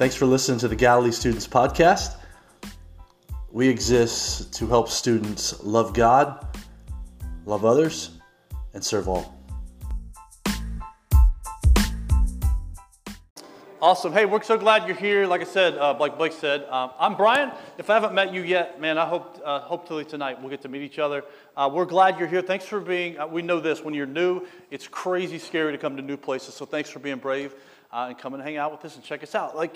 Thanks for listening to the Galilee Students Podcast. We exist to help students love God, love others, and serve all. Awesome. Hey, we're so glad you're here. Like I said, uh, like Blake said, um, I'm Brian. If I haven't met you yet, man, I hope uh, hopefully tonight we'll get to meet each other. Uh, we're glad you're here. Thanks for being. Uh, we know this when you're new, it's crazy scary to come to new places. So thanks for being brave uh, and come and hang out with us and check us out. Like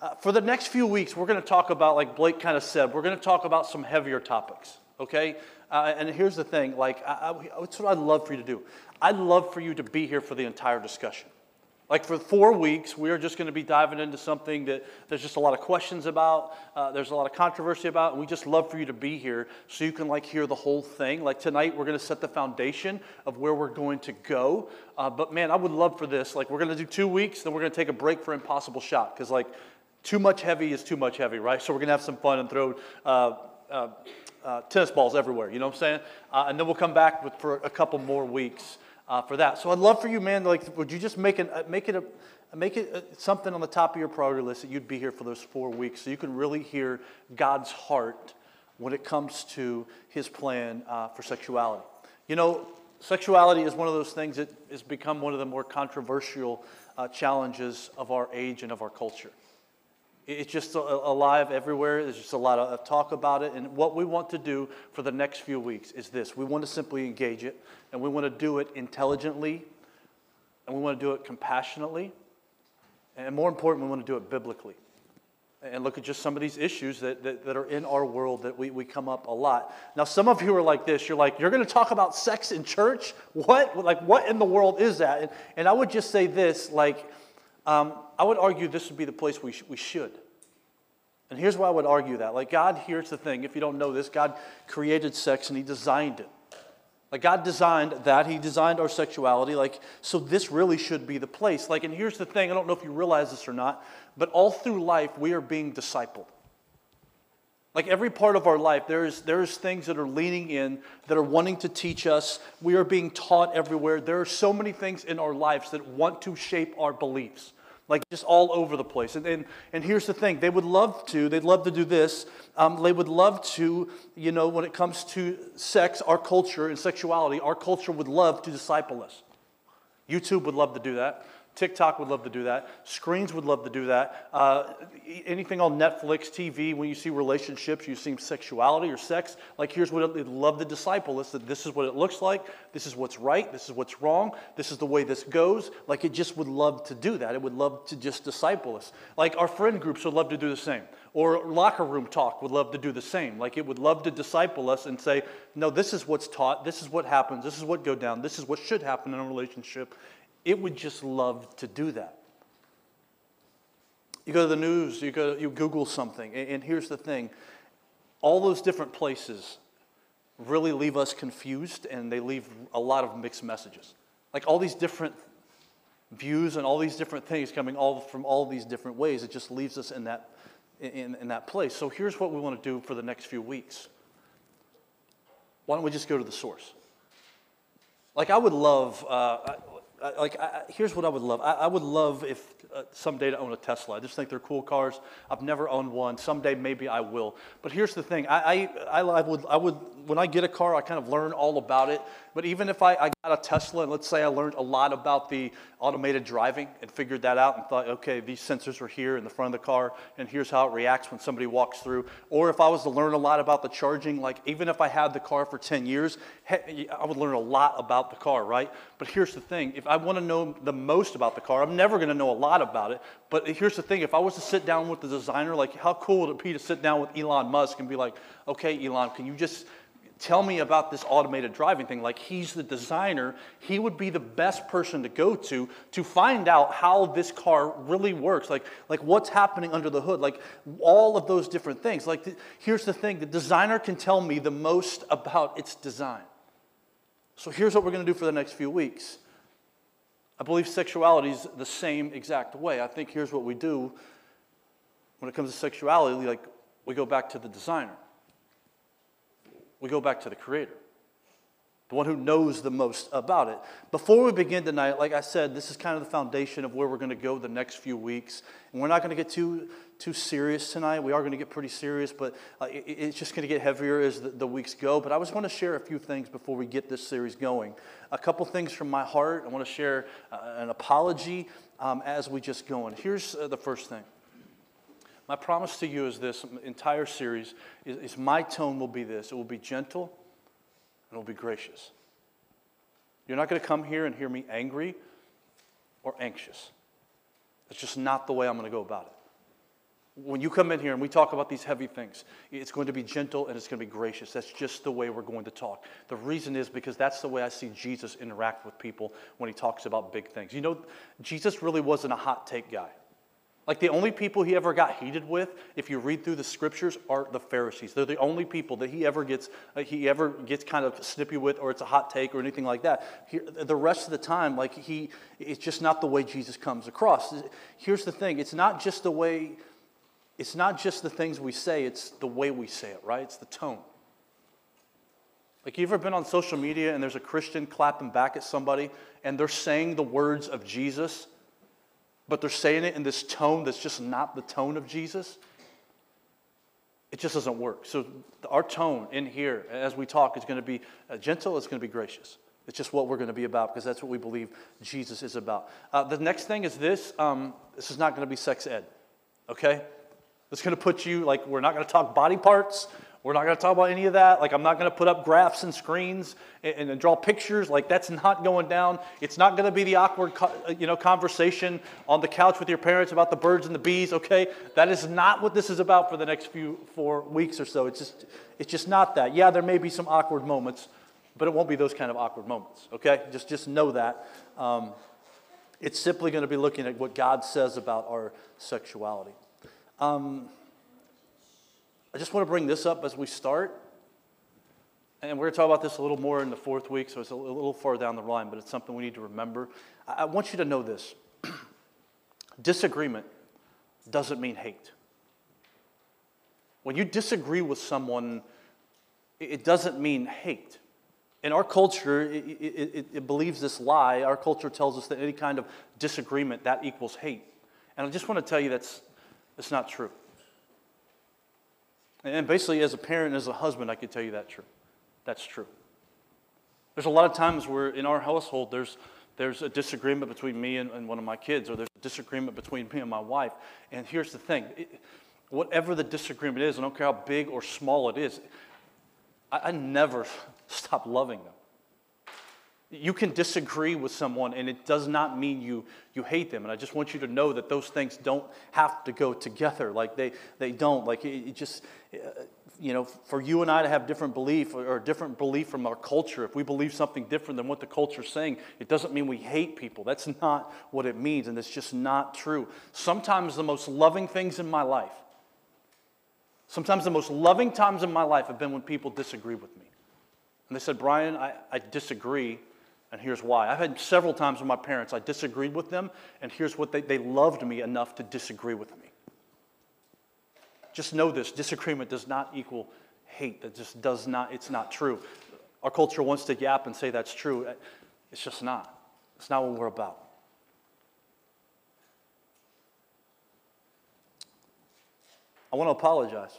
uh, for the next few weeks, we're going to talk about, like Blake kind of said, we're going to talk about some heavier topics. Okay. and here's the thing. Like, I, I, that's what I'd love for you to do. I'd love for you to be here for the entire discussion. Like for four weeks, we are just going to be diving into something that there's just a lot of questions about, uh, there's a lot of controversy about, and we just love for you to be here so you can like hear the whole thing. Like tonight, we're going to set the foundation of where we're going to go. Uh, but man, I would love for this. Like we're going to do two weeks, then we're going to take a break for Impossible Shot because like too much heavy is too much heavy, right? So we're going to have some fun and throw. Uh, uh, uh, tennis balls everywhere, you know what I'm saying? Uh, and then we'll come back with, for a couple more weeks uh, for that. So I'd love for you, man. Like, would you just make it uh, make it a make it uh, something on the top of your priority list that you'd be here for those four weeks, so you can really hear God's heart when it comes to His plan uh, for sexuality. You know, sexuality is one of those things that has become one of the more controversial uh, challenges of our age and of our culture. It's just alive everywhere. There's just a lot of talk about it. And what we want to do for the next few weeks is this we want to simply engage it, and we want to do it intelligently, and we want to do it compassionately, and more important, we want to do it biblically. And look at just some of these issues that, that, that are in our world that we, we come up a lot. Now, some of you are like this. You're like, you're going to talk about sex in church? What? Like, what in the world is that? And, and I would just say this like, um, I would argue this would be the place we, sh- we should. And here's why I would argue that. Like, God, here's the thing. If you don't know this, God created sex and He designed it. Like, God designed that. He designed our sexuality. Like, so this really should be the place. Like, and here's the thing I don't know if you realize this or not, but all through life, we are being discipled. Like every part of our life, there's, there's things that are leaning in, that are wanting to teach us. We are being taught everywhere. There are so many things in our lives that want to shape our beliefs like just all over the place. And, and, and here's the thing they would love to, they'd love to do this. Um, they would love to, you know, when it comes to sex, our culture and sexuality, our culture would love to disciple us. YouTube would love to do that. TikTok would love to do that. Screens would love to do that. Uh, anything on Netflix, TV, when you see relationships, you see sexuality or sex, like here's what they'd love to disciple us that this is what it looks like, this is what's right, this is what's wrong, this is the way this goes. Like it just would love to do that. It would love to just disciple us. Like our friend groups would love to do the same. Or locker room talk would love to do the same. Like it would love to disciple us and say, no, this is what's taught, this is what happens, this is what go down, this is what should happen in a relationship it would just love to do that. You go to the news, you, go, you Google something, and, and here's the thing all those different places really leave us confused and they leave a lot of mixed messages. Like all these different views and all these different things coming all from all these different ways, it just leaves us in that, in, in that place. So here's what we want to do for the next few weeks. Why don't we just go to the source? Like I would love, uh, like, I, here's what I would love. I, I would love if uh, someday to own a Tesla. I just think they're cool cars. I've never owned one. Someday maybe I will. But here's the thing. I, I, I, would, I would, when I get a car, I kind of learn all about it. But even if I, I got a Tesla, and let's say I learned a lot about the automated driving and figured that out and thought, okay, these sensors are here in the front of the car, and here's how it reacts when somebody walks through. Or if I was to learn a lot about the charging, like even if I had the car for 10 years, I would learn a lot about the car, right? But here's the thing if I want to know the most about the car, I'm never going to know a lot about it. But here's the thing if I was to sit down with the designer, like how cool would it be to sit down with Elon Musk and be like, okay, Elon, can you just tell me about this automated driving thing. Like he's the designer, he would be the best person to go to to find out how this car really works. Like, like what's happening under the hood, like all of those different things. Like the, here's the thing: the designer can tell me the most about its design. So here's what we're going to do for the next few weeks. I believe sexuality is the same exact way. I think here's what we do when it comes to sexuality: like we go back to the designer we go back to the Creator. the one who knows the most about it. Before we begin tonight, like I said, this is kind of the foundation of where we're going to go the next few weeks. And we're not going to get too, too serious tonight. We are going to get pretty serious, but uh, it, it's just going to get heavier as the, the weeks go. But I just want to share a few things before we get this series going. A couple things from my heart. I want to share uh, an apology um, as we just go. And here's uh, the first thing. My promise to you is this entire series is, is my tone will be this. It will be gentle and it will be gracious. You're not going to come here and hear me angry or anxious. That's just not the way I'm going to go about it. When you come in here and we talk about these heavy things, it's going to be gentle and it's going to be gracious. That's just the way we're going to talk. The reason is because that's the way I see Jesus interact with people when he talks about big things. You know, Jesus really wasn't a hot take guy. Like the only people he ever got heated with, if you read through the scriptures, are the Pharisees. They're the only people that he ever gets uh, he ever gets kind of snippy with, or it's a hot take or anything like that. He, the rest of the time, like he, it's just not the way Jesus comes across. Here's the thing: it's not just the way, it's not just the things we say; it's the way we say it. Right? It's the tone. Like you ever been on social media and there's a Christian clapping back at somebody, and they're saying the words of Jesus but they're saying it in this tone that's just not the tone of Jesus, it just doesn't work. So, our tone in here as we talk is going to be uh, gentle, it's going to be gracious. It's just what we're going to be about because that's what we believe Jesus is about. Uh, the next thing is this um, this is not going to be sex ed, okay? It's going to put you, like, we're not going to talk body parts. We're not going to talk about any of that. Like, I'm not going to put up graphs and screens and, and, draw pictures. Like, that's not going down. It's not going to be the awkward, uh, you know, conversation on the couch with your parents about the birds and the bees. Okay, that is not what this is about for the next few four weeks or so. It's just, it's just not that. Yeah, there may be some awkward moments, but it won't be those kind of awkward moments. Okay, just, just know that. Um, it's simply going to be looking at what God says about our sexuality. Um, I just want to bring this up as we start. And we're going to talk about this a little more in the fourth week, so it's a little far down the line, but it's something we need to remember. I want you to know this disagreement doesn't mean hate. When you disagree with someone, it doesn't mean hate. In our culture, it, it, it, believes this lie. Our culture tells us that any kind of disagreement, that equals hate. And I just want to tell you that's, that's not true. And basically, as a parent, as a husband, I can tell you that true. That's true. There's a lot of times where in our household there's there's a disagreement between me and, and one of my kids, or there's a disagreement between me and my wife. And here's the thing it, whatever the disagreement is, I don't care how big or small it is, I, I never stop loving them. You can disagree with someone, and it does not mean you, you hate them. And I just want you to know that those things don't have to go together. Like they, they don't. Like it, it just, uh, you know, for you and I to have different belief or, different belief from our culture, if we believe something different than what the culture is saying, it doesn't mean we hate people. That's not what it means, and it's just not true. Sometimes the most loving things in my life, sometimes the most loving times in my life have been when people disagree with me. And they said, Brian, I, I disagree and here's why. I've had several times with my parents, I disagreed with them, and here's what they, they loved me enough to disagree with me. Just know this disagreement does not equal hate. That just does not, it's not true. Our culture wants to yap and say that's true. Uh, it's just not. It's not what we're about. I want to apologize.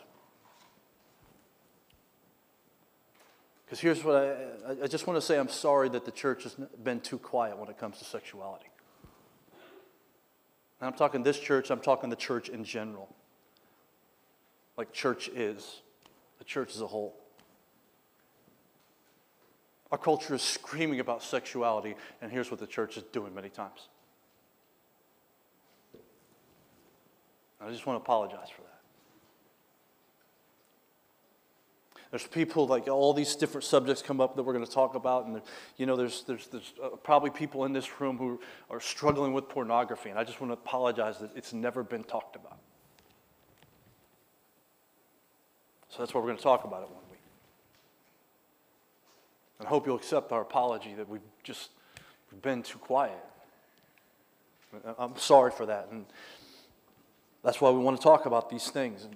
Because here's what I, I just want to say I'm sorry that the church has been too quiet when it comes to sexuality. And I'm talking this church, I'm talking the church in general. Like church is, the church as a whole. Our culture is screaming about sexuality, and here's what the church is doing many times. I just want to apologize for that. There's people like all these different subjects come up that we're going to talk about, and you know, there's there's, there's uh, probably people in this room who are struggling with pornography, and I just want to apologize that it's never been talked about. So that's why we're going to talk about it one week. And I hope you'll accept our apology that we've just we've been too quiet. I'm sorry for that, and that's why we want to talk about these things. And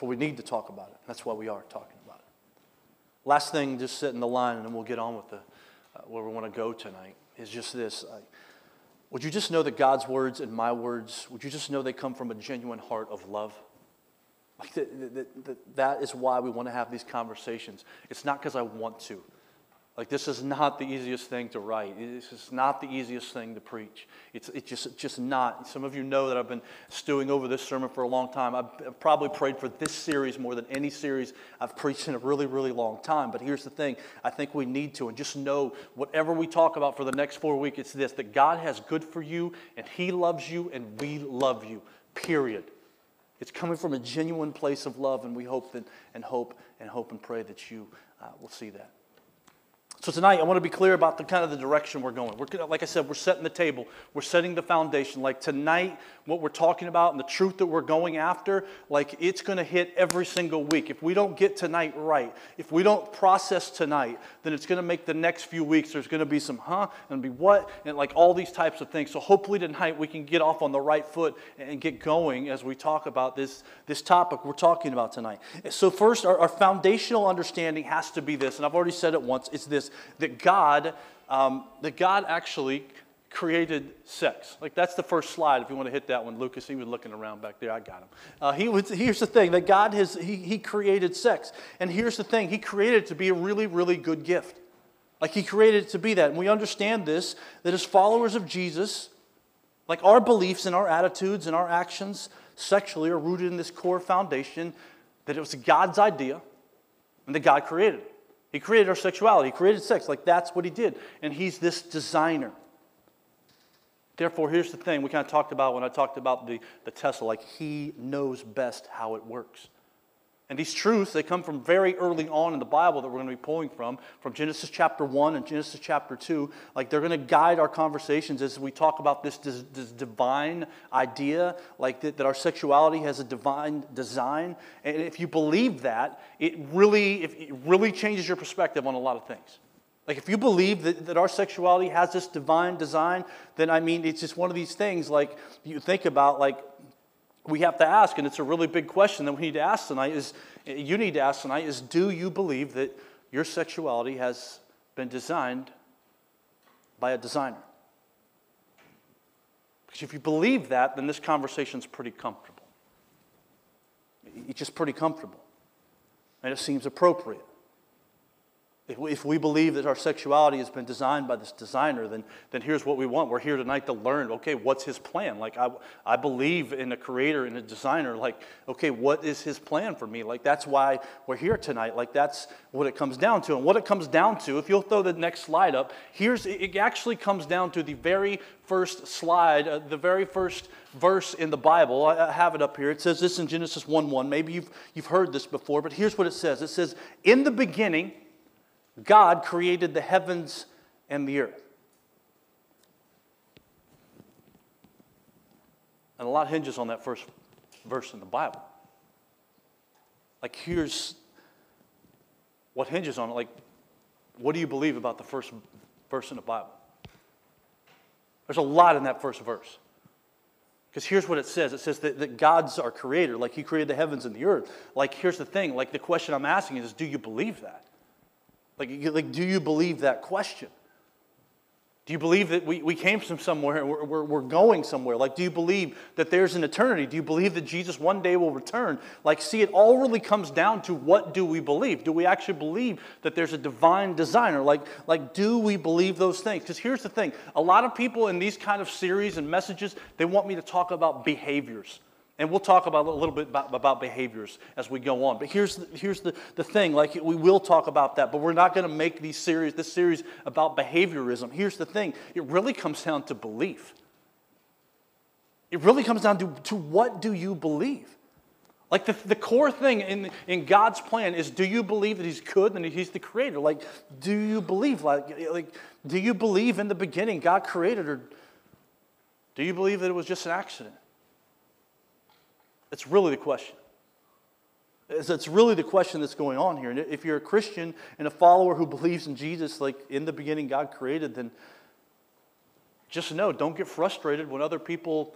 why we need to talk about it. That's why we are talking about it. Last thing, just sit in the line, and then we'll get on with the, uh, where we want to go tonight, is just this. Would you just know that God's words and my words, would you just know they come from a genuine heart of love? Like that is why we want to have these conversations. It's not because I want to. Like, this is not the easiest thing to write. This is not the easiest thing to preach. It's, it's just, just not. Some of you know that I've been stewing over this sermon for a long time. I've, probably prayed for this series more than any series I've preached in a really, really long time. But here's the thing I think we need to, and just know whatever we talk about for the next four weeks, it's this that God has good for you, and He loves you, and we love you, period. It's coming from a genuine place of love, and we hope that, and hope and hope and pray that you uh, will see that. So tonight, I want to be clear about the kind of the direction we're going. We're, like I said, we're setting the table. We're setting the foundation. Like tonight, what we're talking about and the truth that we're going after, like it's going to hit every single week. If we don't get tonight right, if we don't process tonight, then it's going to make the next few weeks. There's going to be some huh and be what and like all these types of things. So hopefully tonight we can get off on the right foot and get going as we talk about this this topic we're talking about tonight. So first, our, our foundational understanding has to be this, and I've already said it once. It's this that God, um, that God actually created sex. Like that's the first slide. If you want to hit that one, Lucas, he was looking around back there. I got him. Uh, he was, here's the thing: that God has he, he created sex, and here's the thing: He created it to be a really, really good gift. Like He created it to be that, and we understand this that as followers of Jesus, like our beliefs and our attitudes and our actions sexually are rooted in this core foundation that it was God's idea, and that God created it. He created our sexuality, He created sex. Like that's what He did. And He's this designer. Therefore, here's the thing we kind of talked about when I talked about the, the Tesla like, He knows best how it works. And these truths, they come from very early on in the Bible that we're going to be pulling from, from Genesis chapter 1 and Genesis chapter 2. Like they're going to guide our conversations as we talk about this, this, this divine idea, like that, that, our sexuality has a divine design. And if you believe that, it really, it really changes your perspective on a lot of things. Like if you believe that, that our sexuality has this divine design, then I mean, it's just one of these things like you think about like we have to ask, and it's a really big question that we need to ask tonight is you need to ask tonight is do you believe that your sexuality has been designed by a designer? Because if you believe that, then this conversation is pretty comfortable. It's just pretty comfortable. And it seems appropriate. If we, if we believe that our sexuality has been designed by this designer, then, then here's what we want. We're here tonight to learn, okay, what's his plan? Like, I, I believe in a creator and a designer. Like, okay, what is his plan for me? Like, that's why we're here tonight. Like, that's what it comes down to. And what it comes down to, if you'll throw the next slide up, here's, it actually comes down to the very first slide, uh, the very first verse in the Bible. I, I have it up here. It says this in Genesis 1 1. Maybe you've, you've heard this before, but here's what it says it says, In the beginning, God created the heavens and the earth. And a lot hinges on that first verse in the Bible. Like, here's what hinges on it. Like, what do you believe about the first verse in the Bible? There's a lot in that first verse. Because here's what it says it says that, that God's our creator, like He created the heavens and the earth. Like, here's the thing like, the question I'm asking is do you believe that? Like, like do you believe that question? Do you believe that we, we came from somewhere and we're, we're, we're, going somewhere? Like, do you believe that there's an eternity? Do you believe that Jesus one day will return? Like, see, it all really comes down to what do we believe? Do we actually believe that there's a divine designer? Like, like do we believe those things? Because here's the thing a lot of people in these kind of series and messages, they want me to talk about behaviors. And we'll talk about a little bit about, about behaviors as we go on. But here's, the, here's the, the thing, like we will talk about that, but we're not going to make these series, this series about behaviorism. Here's the thing, it really comes down to belief. It really comes down to, to what do you believe? Like the, the core thing in, in God's plan is do you believe that He's good and He's the creator? Like, do you believe? Like, like, do you believe in the beginning God created, or do you believe that it was just an accident? It's really the question. It's really the question that's going on here. And if you're a Christian and a follower who believes in Jesus, like in the beginning God created, then just know don't get frustrated when other people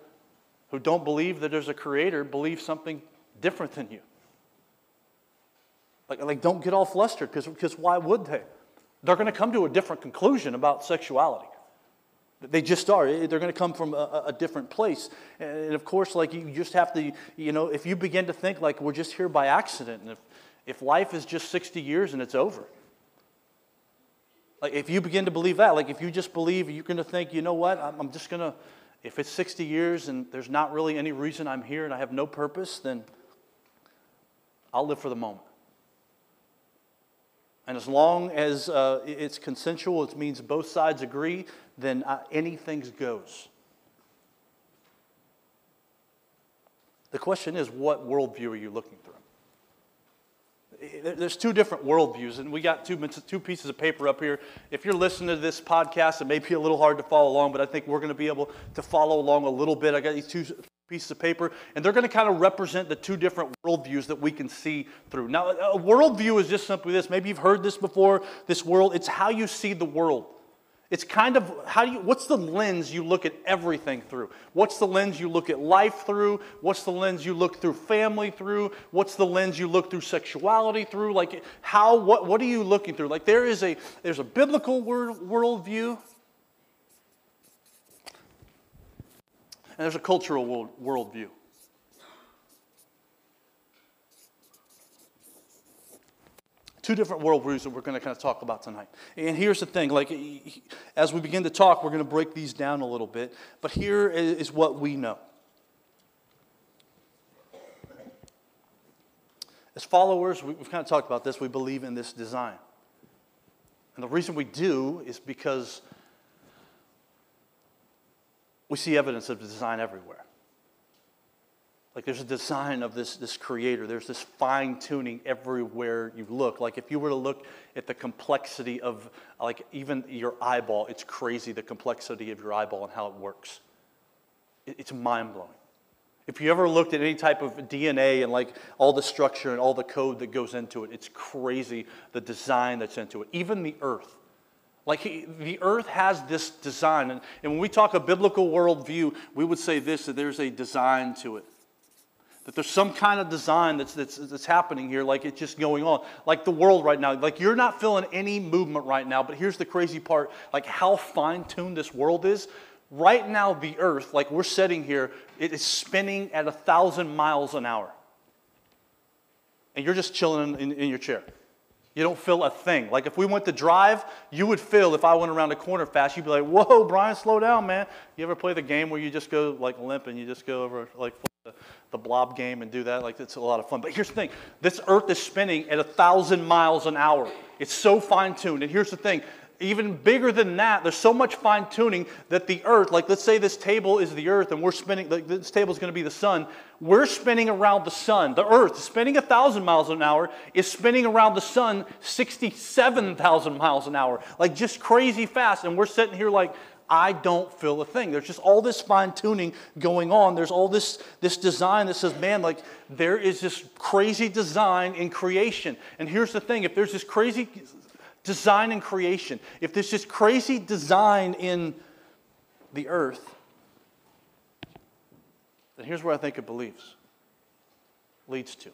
who don't believe that there's a creator believe something different than you. Like, like don't get all flustered because why would they? They're going to come to a different conclusion about sexuality. They just are. They're going to come from a, a, different place. And of course, like you just have to, you know, if you begin to think like we're just here by accident, and if, if life is just 60 years and it's over, like if you begin to believe that, like if you just believe you're going to think, you know what, I'm, I'm just going to, if it's 60 years and there's not really any reason I'm here and I have no purpose, then I'll live for the moment. And as long as uh, it's consensual, it means both sides agree, then uh, anything goes. The question is, what worldview are you looking through? There's two different worldviews, and we got two, two pieces of paper up here. If you're listening to this podcast, it may be a little hard to follow along, but I think we're going to be able to follow along a little bit. I got these two pieces of paper, and they're going to kind of represent the two different worldviews that we can see through. Now, a worldview is just simply this. Maybe you've heard this before. This world, it's how you see the world. It's kind of how do you, what's the lens you look at everything through? What's the lens you look at life through? What's the lens you look through family through? What's the lens you look through sexuality through? Like how, what, what are you looking through? Like there is a, there's a biblical world, worldview and there's a cultural world, worldview. Two different worldviews that we're going to kind of talk about tonight. And here's the thing like, as we begin to talk, we're going to break these down a little bit. But here is what we know. As followers, we've kind of talked about this, we believe in this design. And the reason we do is because we see evidence of design everywhere. Like there's a design of this, this creator. There's this fine tuning everywhere you look. Like if you were to look at the complexity of like even your eyeball, it's crazy the complexity of your eyeball and how it works. It, it's mind blowing. If you ever looked at any type of DNA and like all the structure and all the code that goes into it, it's crazy the design that's into it. Even the earth. Like he, the earth has this design. And, and when we talk a biblical worldview, we would say this that there's a design to it. That there's some kind of design that's, that's, that's happening here, like it's just going on. Like the world right now. Like you're not feeling any movement right now, but here's the crazy part like how fine tuned this world is. Right now, the earth, like we're sitting here, it is spinning at a thousand miles an hour. And you're just chilling in, in, in your chair. You don't feel a thing. Like if we went to drive, you would feel if I went around the corner fast, you'd be like, whoa, Brian, slow down, man. You ever play the game where you just go like limp and you just go over like the, the blob game and do that? Like it's a lot of fun. But here's the thing this earth is spinning at a thousand miles an hour. It's so fine tuned. And here's the thing even bigger than that, there's so much fine tuning that the earth, like let's say this table is the earth and we're spinning, like this table is going to be the sun. We're spinning around the sun. The earth, spinning a thousand miles an hour, is spinning around the sun 67,000 miles an hour. Like just crazy fast. And we're sitting here like, I don't feel a thing. There's just all this fine tuning going on. There's all this, this design that says, man, like there is this crazy design in creation. And here's the thing if there's this crazy design and creation, if there's this crazy design in the earth, then here's where I think it believes, leads to.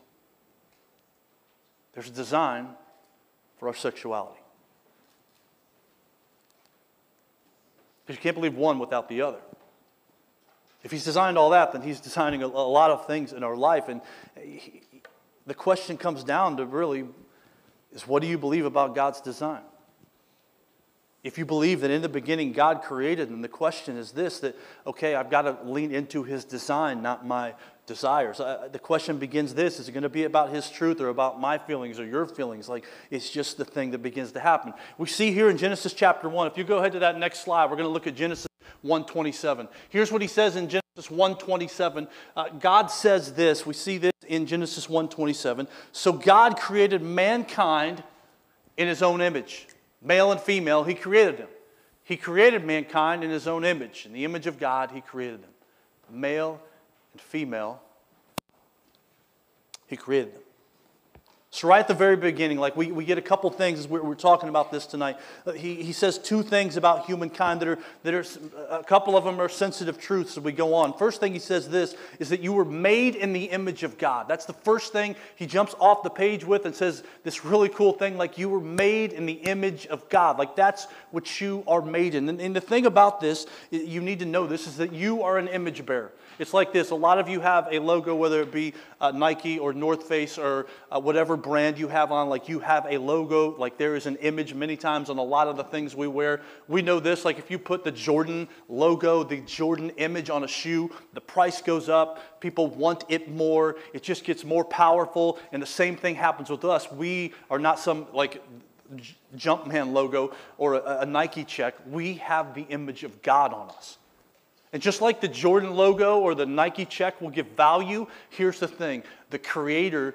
There's a design for our sexuality. Because you can't believe one without the other. If he's designed all that, then he's designing a, a lot of things in our life. And he, the question comes down to really is what do you believe about God's design? If you believe that in the beginning God created, and the question is this that, okay, I've got to lean into his design, not my desires. Uh, the question begins this is it going to be about his truth or about my feelings or your feelings? Like, it's just the thing that begins to happen. We see here in Genesis chapter 1, if you go ahead to that next slide, we're going to look at Genesis 127. Here's what he says in Genesis 127. Uh, God says this. We see this in Genesis 1:27. So God created mankind in his own image. Male and female, he created them. He created mankind in his own image. In the image of God, he created them. Male and female, he created them. So, right at the very beginning, like we, we get a couple things as we're, we're talking about this tonight. Uh, he, he says two things about humankind that are, that are, a couple of them are sensitive truths as we go on. First thing he says this is that you were made in the image of God. That's the first thing he jumps off the page with and says this really cool thing like you were made in the image of God. Like that's what you are made in. And, and the thing about this, you need to know this, is that you are an image bearer. It's like this. A lot of you have a logo, whether it be uh, Nike or North Face or uh, whatever brand you have on. Like you have a logo, like there is an image many times on a lot of the things we wear. We know this. Like if you put the Jordan logo, the Jordan image on a shoe, the price goes up. People want it more. It just gets more powerful. And the same thing happens with us. We are not some like Jumpman logo or a, a Nike check. We have the image of God on us. And just like the Jordan logo or the Nike check will give value, here's the thing the Creator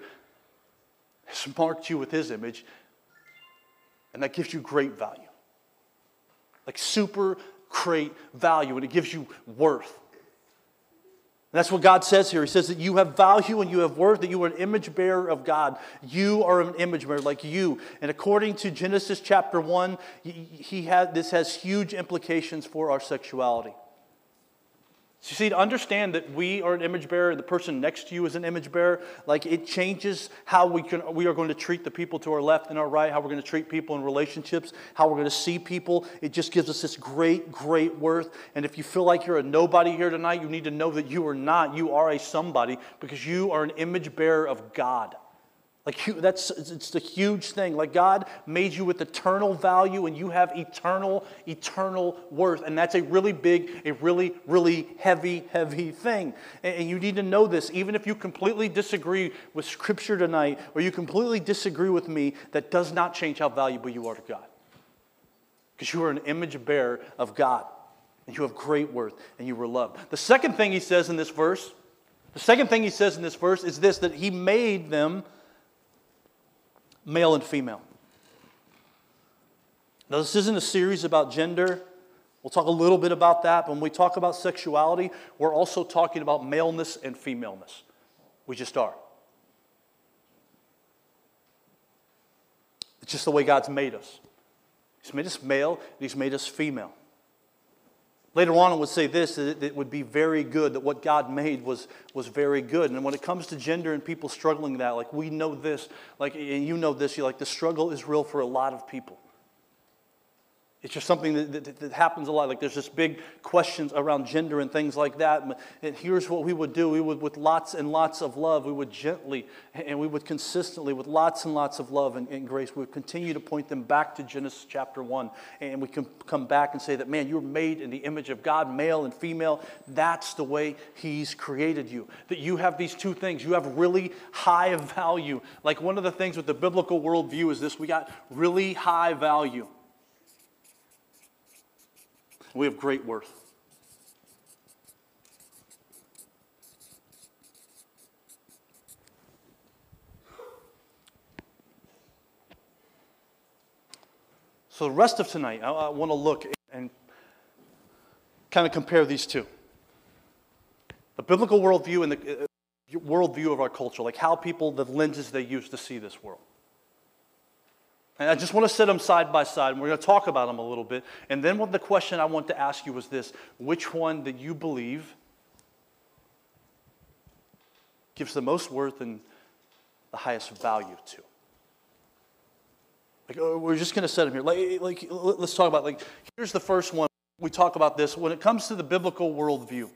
has marked you with His image, and that gives you great value. Like super great value, and it gives you worth. And that's what God says here. He says that you have value and you have worth, that you are an image bearer of God. You are an image bearer like you. And according to Genesis chapter 1, he had, this has huge implications for our sexuality. So you see, to understand that we are an image bearer, the person next to you is an image bearer, like it changes how we, can, we are going to treat the people to our left and our right, how we're going to treat people in relationships, how we're going to see people. It just gives us this great, great worth. And if you feel like you're a nobody here tonight, you need to know that you are not. You are a somebody because you are an image bearer of God. Like that's it's a huge thing. Like God made you with eternal value and you have eternal eternal worth and that's a really big a really really heavy heavy thing. And you need to know this even if you completely disagree with scripture tonight or you completely disagree with me that does not change how valuable you are to God. Because you are an image bearer of God and you have great worth and you were loved. The second thing he says in this verse, the second thing he says in this verse is this that he made them male and female. Now, this isn't a series about gender. We'll talk a little bit about that. But when we talk about sexuality, we're also talking about maleness and femaleness. We just are. It's just the way God's made us. He's made us male, and He's made us female. Later on, I would say this that it would be very good, that what God made was, was very good. And when it comes to gender and people struggling that, like we know this, like you know this, you like the struggle is real for a lot of people. It's just something that, that, that, happens a lot. Like there's just big questions around gender and things like that. And here's what we would do: we would, with lots and lots of love, we would gently and we would consistently, with lots and lots of love and, and grace, we would continue to point them back to Genesis chapter one, and we can come back and say that, man, you're made in the image of God, male and female. That's the way He's created you. That you have these two things. You have really high value. Like one of the things with the biblical worldview is this: we got really high value. We have great worth. So, the rest of tonight, I, I want to look and kind of compare these two the biblical worldview and the uh, worldview of our culture, like how people, the lenses they use to see this world. And I just want to set them side by side, and we're going to talk about them a little bit. And then what the question I want to ask you is this which one that you believe gives the most worth and the highest value to? Like, oh, we're just going to set them here. Like, like, let's talk about, like, here's the first one. We talk about this. When it comes to the biblical worldview,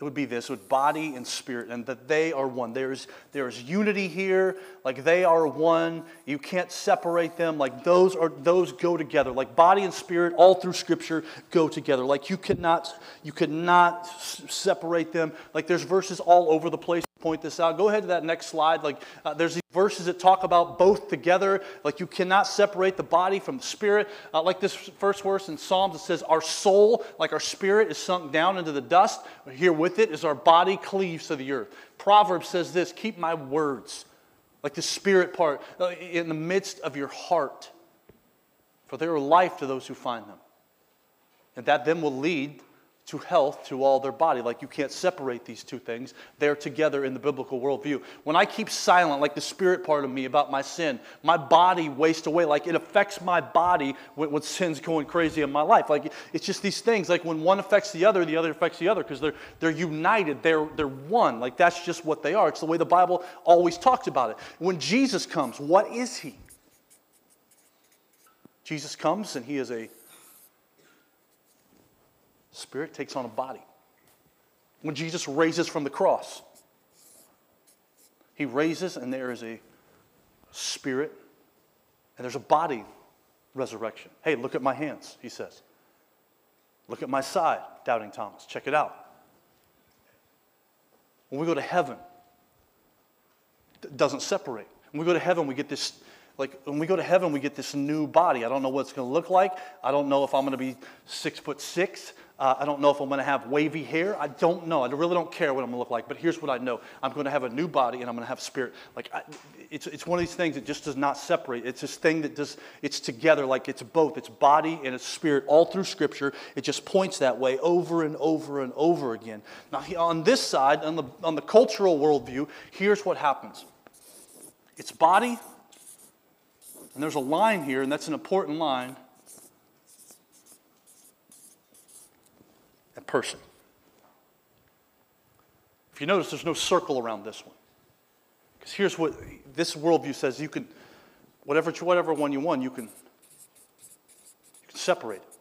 It would be this with body and spirit, and that they are one. There's, there's unity here, like they are one. You can't separate them. Like those are those go together. Like body and spirit, all through Scripture, go together. Like you cannot, you cannot separate them. Like there's verses all over the place point this out. Go ahead to that next slide. Like uh, there's these verses that talk about both together. Like you cannot separate the body from the spirit. Uh, like this first verse in Psalms, it says, "Our soul, like our spirit, is sunk down into the dust. Here with it is our body cleaves to the earth." Proverbs says this: "Keep my words, like the spirit part, uh, in the midst of your heart, for they are life to those who find them." And that then will lead to health to all their body. Like you can't separate these two things. They're together in the biblical worldview. When I keep silent, like the spirit part of me about my sin, my body wastes away. Like it affects my body when, when sin's going crazy in my life. Like it's just these things. Like when one affects the other, the other affects the other because they're, they're united. They're, they're one. Like that's just what they are. It's the way the Bible always talks about it. When Jesus comes, what is he? Jesus comes and he is a Spirit takes on a body. When Jesus raises from the cross, he raises and there is a spirit and there's a body resurrection. Hey, look at my hands, he says. Look at my side, doubting Thomas. Check it out. When we go to heaven, it doesn't separate. When we go to heaven, we get this like when we go to heaven, we get this new body. I don't know what it's going to look like. I don't know if I'm going to be six foot six. Uh, I don't know if I'm going to have wavy hair. I don't know. I really don't care what I'm going to look like. But here's what I know I'm going to have a new body and I'm going to have spirit. Like, I, it's, it's one of these things that just does not separate. It's this thing that does, it's together. Like, it's both. It's body and it's spirit all through Scripture. It just points that way over and over and over again. Now, on this side, on the, on the cultural worldview, here's what happens it's body, and there's a line here, and that's an important line person. If you notice, there's no circle around this one. Because here's what this worldview says you can, whatever, whatever one you want, you can, you can separate it.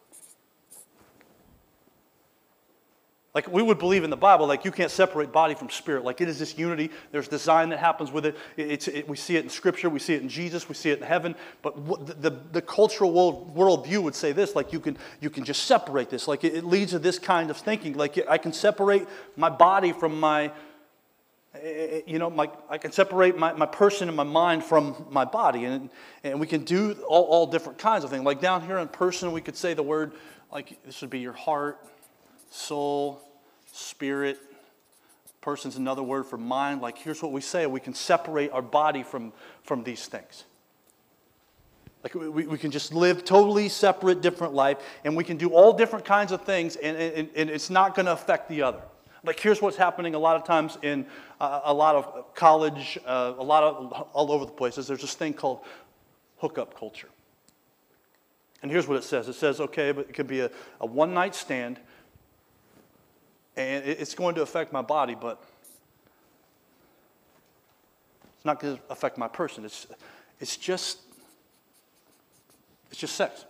Like we would believe in the Bible, like you can't separate body from spirit. Like it is this unity. There's design that happens with it. It's, it, we see it in Scripture. We see it in Jesus. We see it in heaven. But what, the, the, the, cultural world, worldview would say this, like you can, you can just separate this. Like it, it leads to this kind of thinking. Like I can separate my body from my, eh, eh, you know, my, I can separate my, my person and my mind from my body. And, and we can do all, all different kinds of things. Like down here in person, we could say the word, like this would be your heart, soul, spirit. Person's another word for mind. Like, here's what we say we can separate our body from, from these things. Like, we, we can just live totally separate, different life, and we can do all different kinds of things, and, and, and it's not going to affect the other. Like, here's what's happening a lot of times in uh, a lot of college, uh, a lot of all over the places. There's this thing called hookup culture. And here's what it says it says, okay, but it could be a, a one night stand and it's going to affect my body, but it's not going to affect my person. It's, it's just, it's just sex.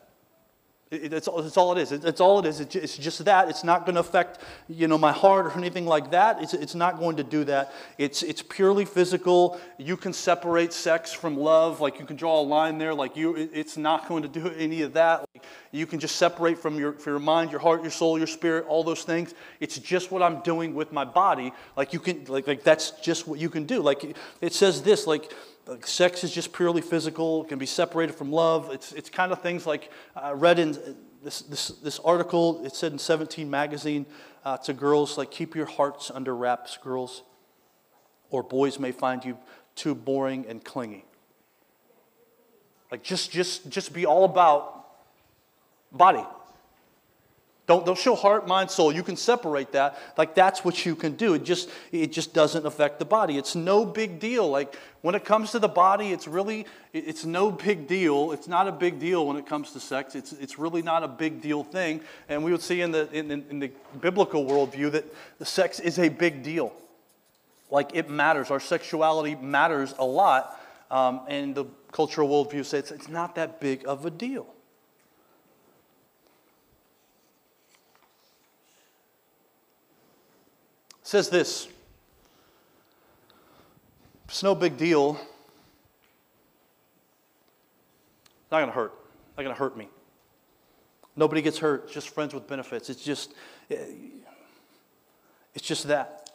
It, it's, it's, all it is. It, it's all it is. it's just that. It's not going to affect, you know, my heart or anything like that. It's, it's not going to do that. It's, it's purely physical. You can separate sex from love. Like you can draw a line there. Like you, it's not going to do any of that. Like you can just separate from your, from your mind, your heart, your soul, your spirit, all those things. It's just what I'm doing with my body. Like you can, like, like that's just what you can do. Like it says this, like, like sex is just purely physical, it can be separated from love. It's, it's kind of things like I read in this, this, this article, it said in 17 magazine uh, to girls, like, keep your hearts under wraps, girls, or boys may find you too boring and clingy. Like, just, just, just be all about body. Don't, don't show heart, mind, soul. You can separate that. Like that's what you can do. It just it just doesn't affect the body. It's no big deal. Like when it comes to the body, it's really it's no big deal. It's not a big deal when it comes to sex. It's it's really not a big deal thing. And we would see in the in, in the biblical worldview that the sex is a big deal. Like it matters. Our sexuality matters a lot. Um, and the cultural worldview says it's not that big of a deal. Says this It's no big deal. It's not going to hurt. It's not going to hurt me. Nobody gets hurt. Just friends with benefits. It's just, eh, it's just that.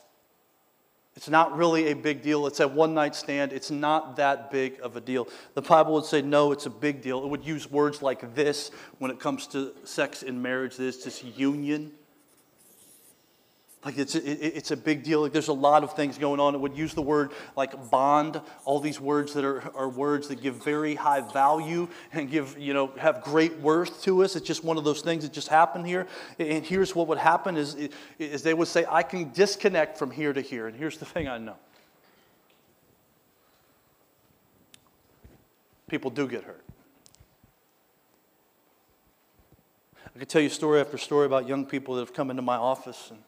It's not really a big deal. It's a one night stand. It's not that big of a deal. The Bible would say, no, it's a big deal. It would use words like this when it comes to sex in marriage. This, this union. Like it's, it, it's a big deal. Like there's a lot of things going on. It would use the word like bond, all these words that are, are words that give very high value and give, you know, have great worth to us. It's just one of those things that just happen here. And here's what would happen is, is they would say, I can disconnect from here to here. And here's the thing I know. People do get hurt. I could tell you story after story about young people that have come into my office and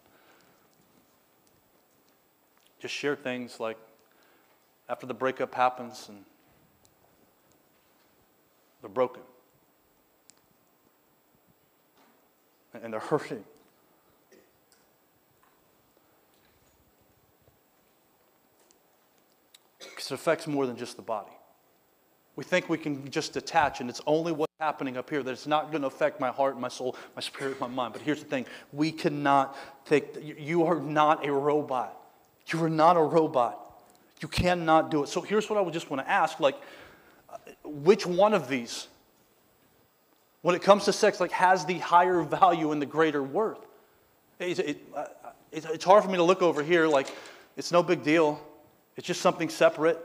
just share things like after the breakup happens and they're broken and they're hurting. Because it affects more than just the body. We think we can just detach, and it's only what's happening up here that it's not going to affect my heart, my soul, my spirit, my mind. But here's the thing we cannot take, you are not a robot. You are not a robot. You cannot do it. So here's what I would just want to ask like, which one of these, when it comes to sex, like has the higher value and the greater worth? It, uh, it, it's hard for me to look over here like it's no big deal. It's just something separate.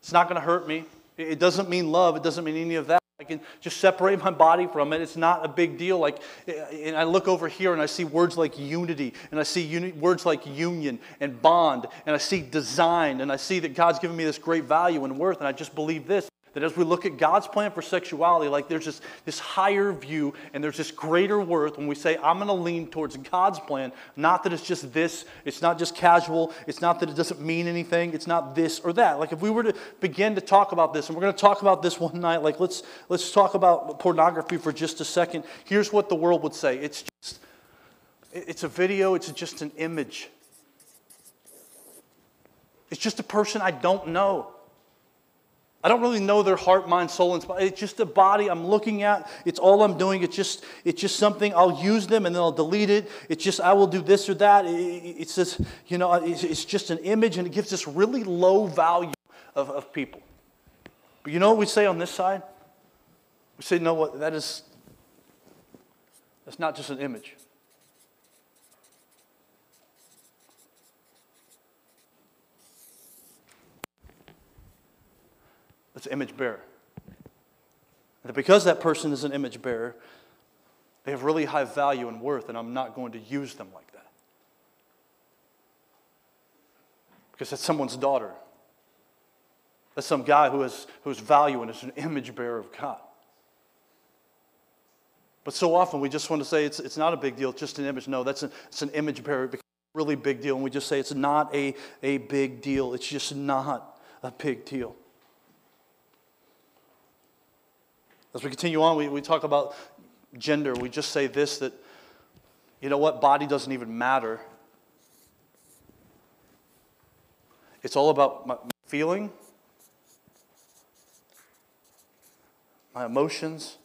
It's not going to hurt me. It doesn't mean love. It doesn't mean any of that. I can just separate my body from it. It's not a big deal. Like, and I look over here and I see words like unity, and I see uni- words like union and bond, and I see design, and I see that God's given me this great value and worth, and I just believe this that as we look at God's plan for sexuality, like there's this, this higher view and there's this greater worth when we say, I'm going to lean towards God's plan. Not that it's just this, it's not just casual, it's not that it doesn't mean anything, it's not this or that. Like if we were to begin to talk about this, and we're going to talk about this one night, like let's, let's talk about pornography for just a second. Here's what the world would say it's just, it's a video, it's just an image. It's just a person I don't know. I don't really know their heart, mind, soul, and spine. It's just a body I'm looking at. It's all I'm doing. It's just, it's just something. I'll use them and then I'll delete it. It's just I will do this or that. It's just, you know, it's just an image and it gives this really low value of, of people. But you know what we say on this side? We say, no, what that is, that's not just an image. That's image bearer. And because that person is an image bearer, they have really high value and worth, and I'm not going to use them like that. Because that's someone's daughter. That's some guy who has whose value and is an image bearer of God. But so often we just want to say it's, it's not a big deal, it's just an image. No, that's a, it's an image bearer. It's a really big deal. And we just say it's not a, a big deal. It's just not a big deal. As we continue on, we, we talk about gender. We just say this that, you know what, body doesn't even matter. It's all about my feeling, my emotions.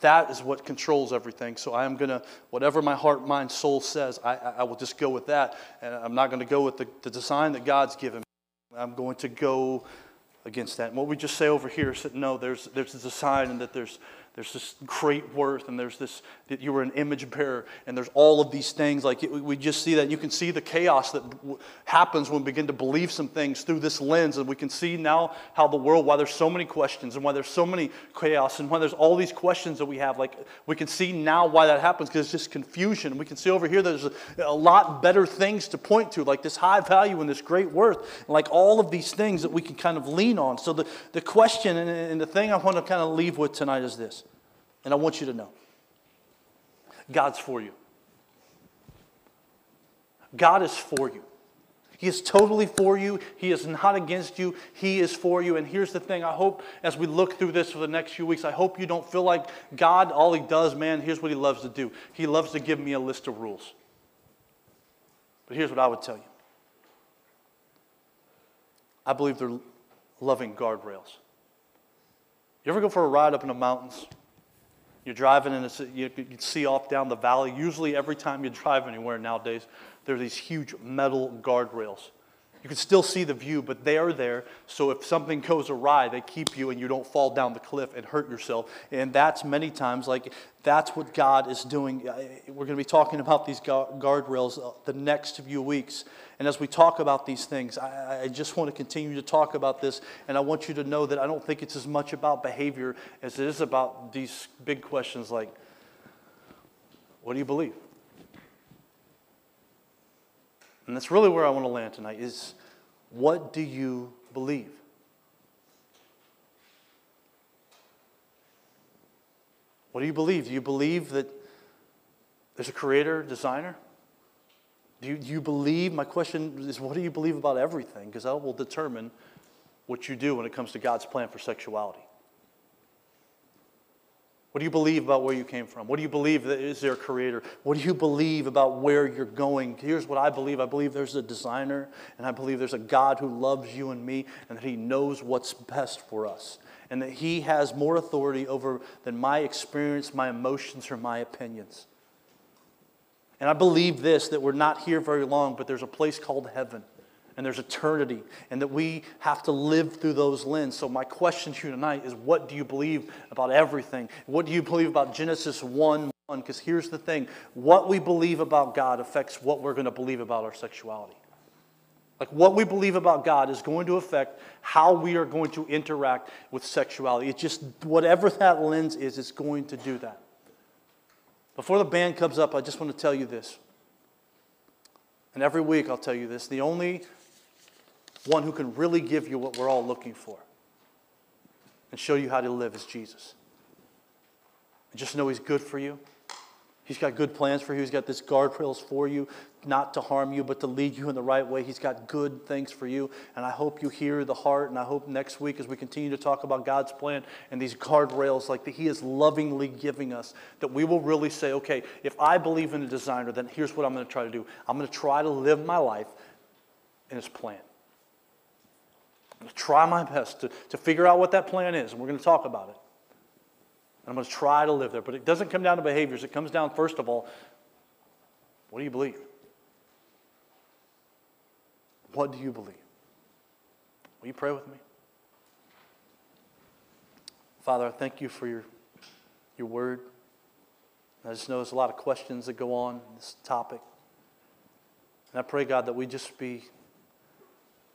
That is what controls everything. So I am going to, whatever my heart, mind, soul says, I, I will just go with that. And I'm not going to go with the, the design that God's given me. I'm going to go against that. And what we just say over here is that no, there's, there's a sign and that there's, there's this great worth and there's this that you were an image bearer and there's all of these things. Like we just see that. You can see the chaos that happens when we begin to believe some things through this lens and we can see now how the world why there's so many questions and why there's so many chaos and why there's all these questions that we have. Like we can see now why that happens because it's just confusion. We can see over here there's a, a lot better things to point to like this high value and this great worth and like all of these things that we can kind of lean on. So the, the question and, and the thing i want to kind of leave with tonight is this and I want you to know God's for you. God is for you. He is totally for you. He is not against you. He is for you. And here's the thing I hope as we look through this for the next few weeks, I hope you don't feel like God, all He does, man, here's what He loves to do. He loves to give me a list of rules. But here's what I would tell you I believe they're loving guardrails. You ever go for a ride up in the mountains? You're driving and you can see off down the valley. Usually, every time you drive anywhere nowadays, there are these huge metal guardrails. You can still see the view, but they are there. So if something goes awry, they keep you and you don't fall down the cliff and hurt yourself. And that's many times like that's what God is doing. We're going to be talking about these guardrails uh, the next few weeks. And as we talk about these things, I, I, just want to continue to talk about this. And I want you to know that I don't think it's as much about behavior as it is about these big questions like, what do you believe? And that's really where I want to land tonight is what do you believe? What do you believe? Do you believe that there's a creator, designer? Do you, do you believe? My question is what do you believe about everything? Because that will determine what you do when it comes to God's plan for sexuality. What do you believe about where you came from? What do you believe that is a creator? What do you believe about where you're going? Here's what I believe I believe there's a designer, and I believe there's a God who loves you and me, and that He knows what's best for us, and that He has more authority over than my experience, my emotions, or my opinions. And I believe this that we're not here very long, but there's a place called heaven and there's eternity, and that we have to live through those lenses. So, my question to you tonight is what do you believe about everything? What do you believe about Genesis 1 1? Because here's the thing what we believe about God affects what we're going to believe about our sexuality. Like what we believe about God is going to affect how we are going to interact with sexuality. It's just whatever that lens is, it's going to do that. Before the band comes up, I just want to tell you this. And every week I'll tell you this the only one who can really give you what we're all looking for and show you how to live is Jesus. And just know He's good for you. He's got good plans for you. He's got this guardrails for you, not to harm you, but to lead you in the right way. He's got good things for you. And I hope you hear the heart. And I hope next week, as we continue to talk about God's plan and these guardrails, like that He is lovingly giving us, that we will really say, okay, if I believe in a designer, then here's what I'm going to try to do I'm going to try to live my life in His plan going to try my best to, to figure out what that plan is, and we're going to talk about it. And I'm going to try to live there. But it doesn't come down to behaviors. It comes down, first of all, what do you believe? What do you believe? Will you pray with me? Father, I thank you for your, your word. I just know there's a lot of questions that go on this topic. And I pray, God, that we just be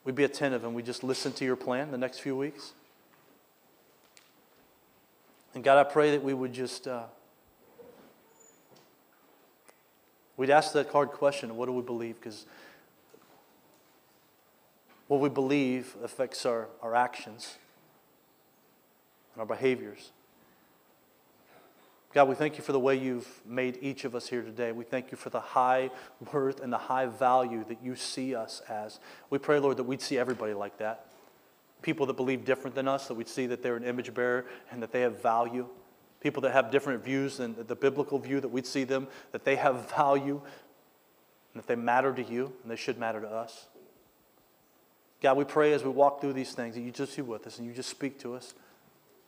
we be attentive and we just listen to your plan the next few weeks. And God, I pray that we would just, uh, we'd ask that hard question what do we believe? Because what we believe affects our, our actions and our behaviors. God, we thank you for the way you've made each of us here today. We thank you for the high worth and the high value that you see us as. We pray, Lord, that we'd see everybody like that. People that believe different than us, that we'd see that they're an image bearer and that they have value. People that have different views than the biblical view, that we'd see them, that they have value, and that they matter to you, and they should matter to us. God, we pray as we walk through these things that you just be with us and you just speak to us.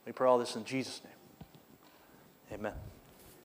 We pray all this in Jesus' name. Amen.